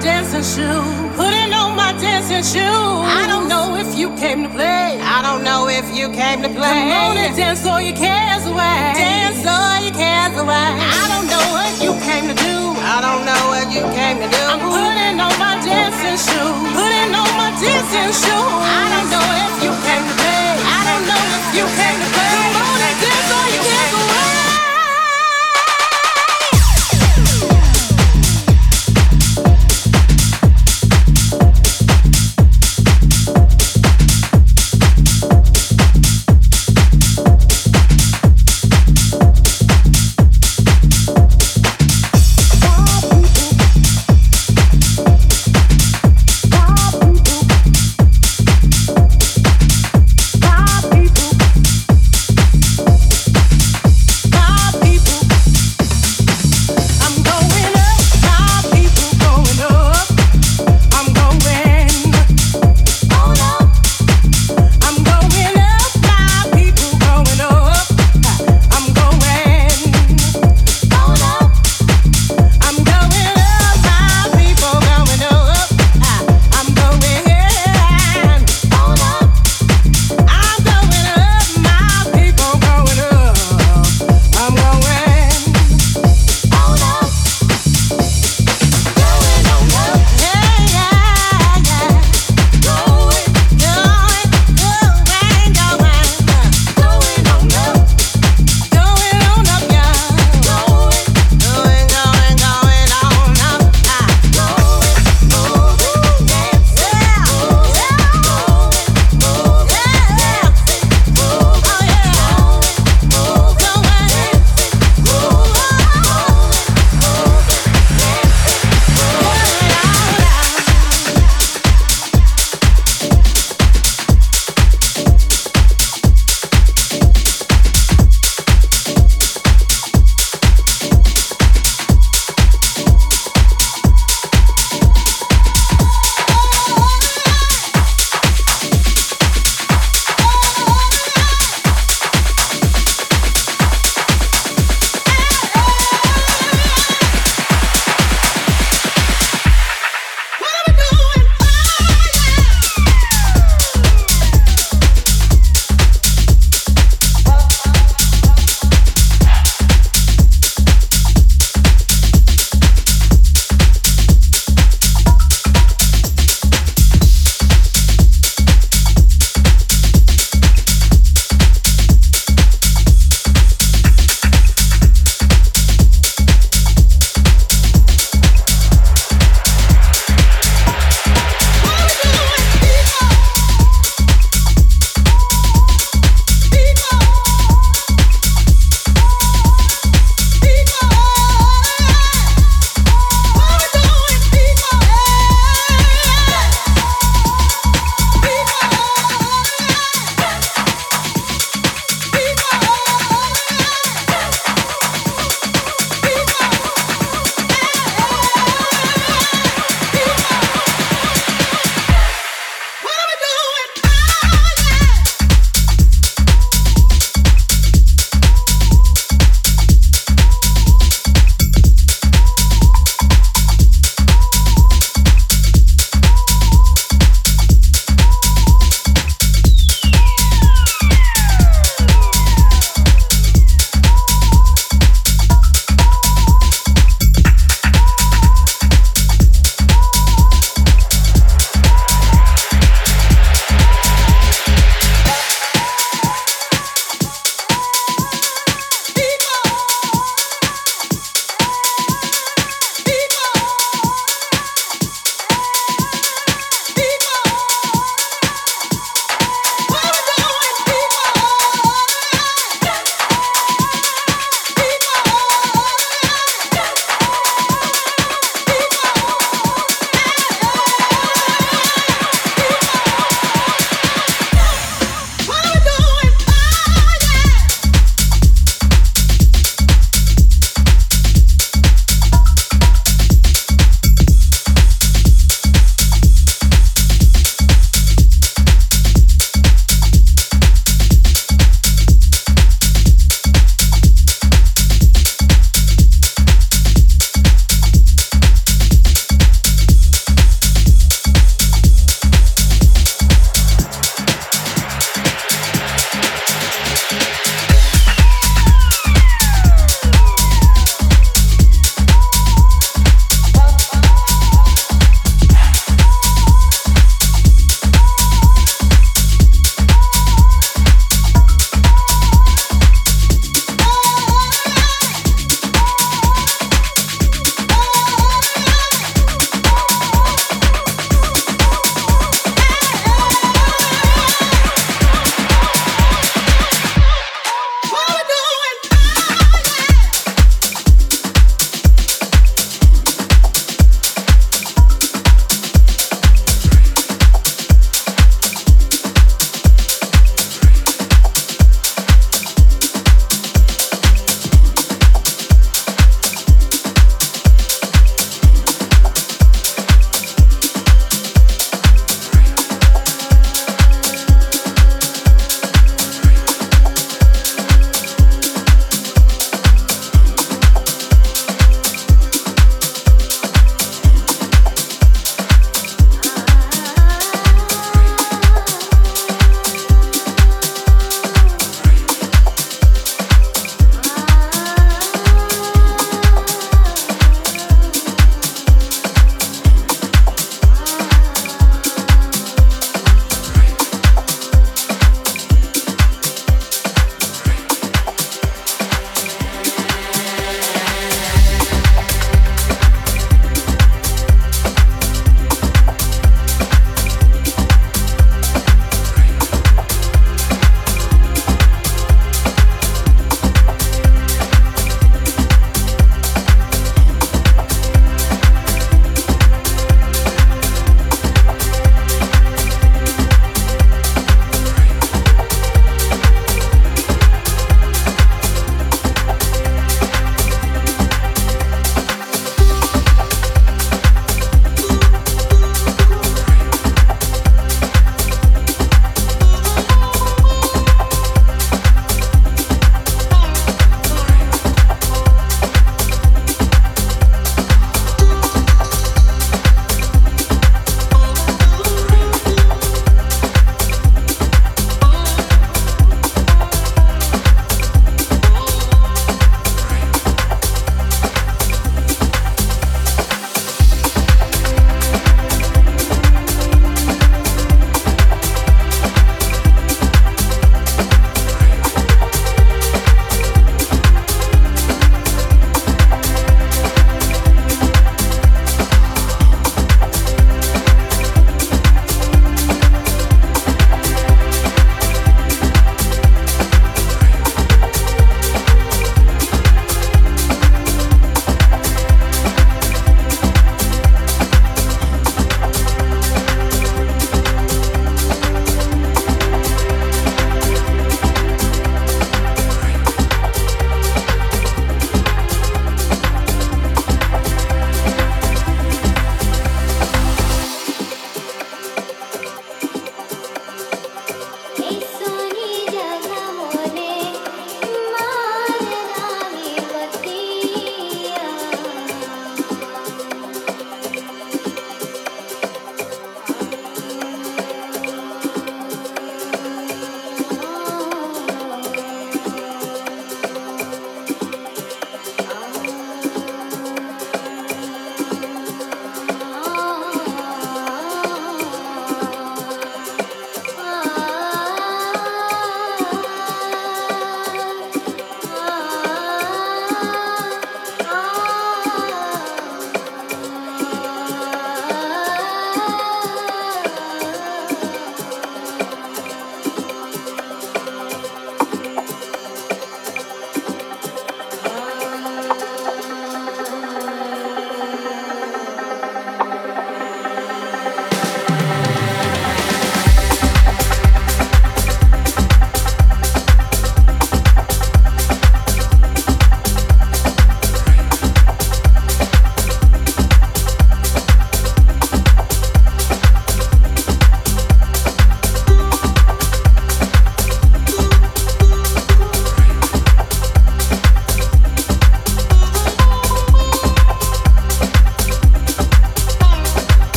dancing shoes. Putting on my dancing shoes. I don't know if you came to play. I don't know if you came to play. Come on and dance all your cares away. Dance all your cares away. I don't know what you came to do. I don't know what you came to do. I'm putting on my dancing shoes. Putting on my dancing shoes. I don't know if you came to play. I don't know if you came to play. Come on and dance all your cares away.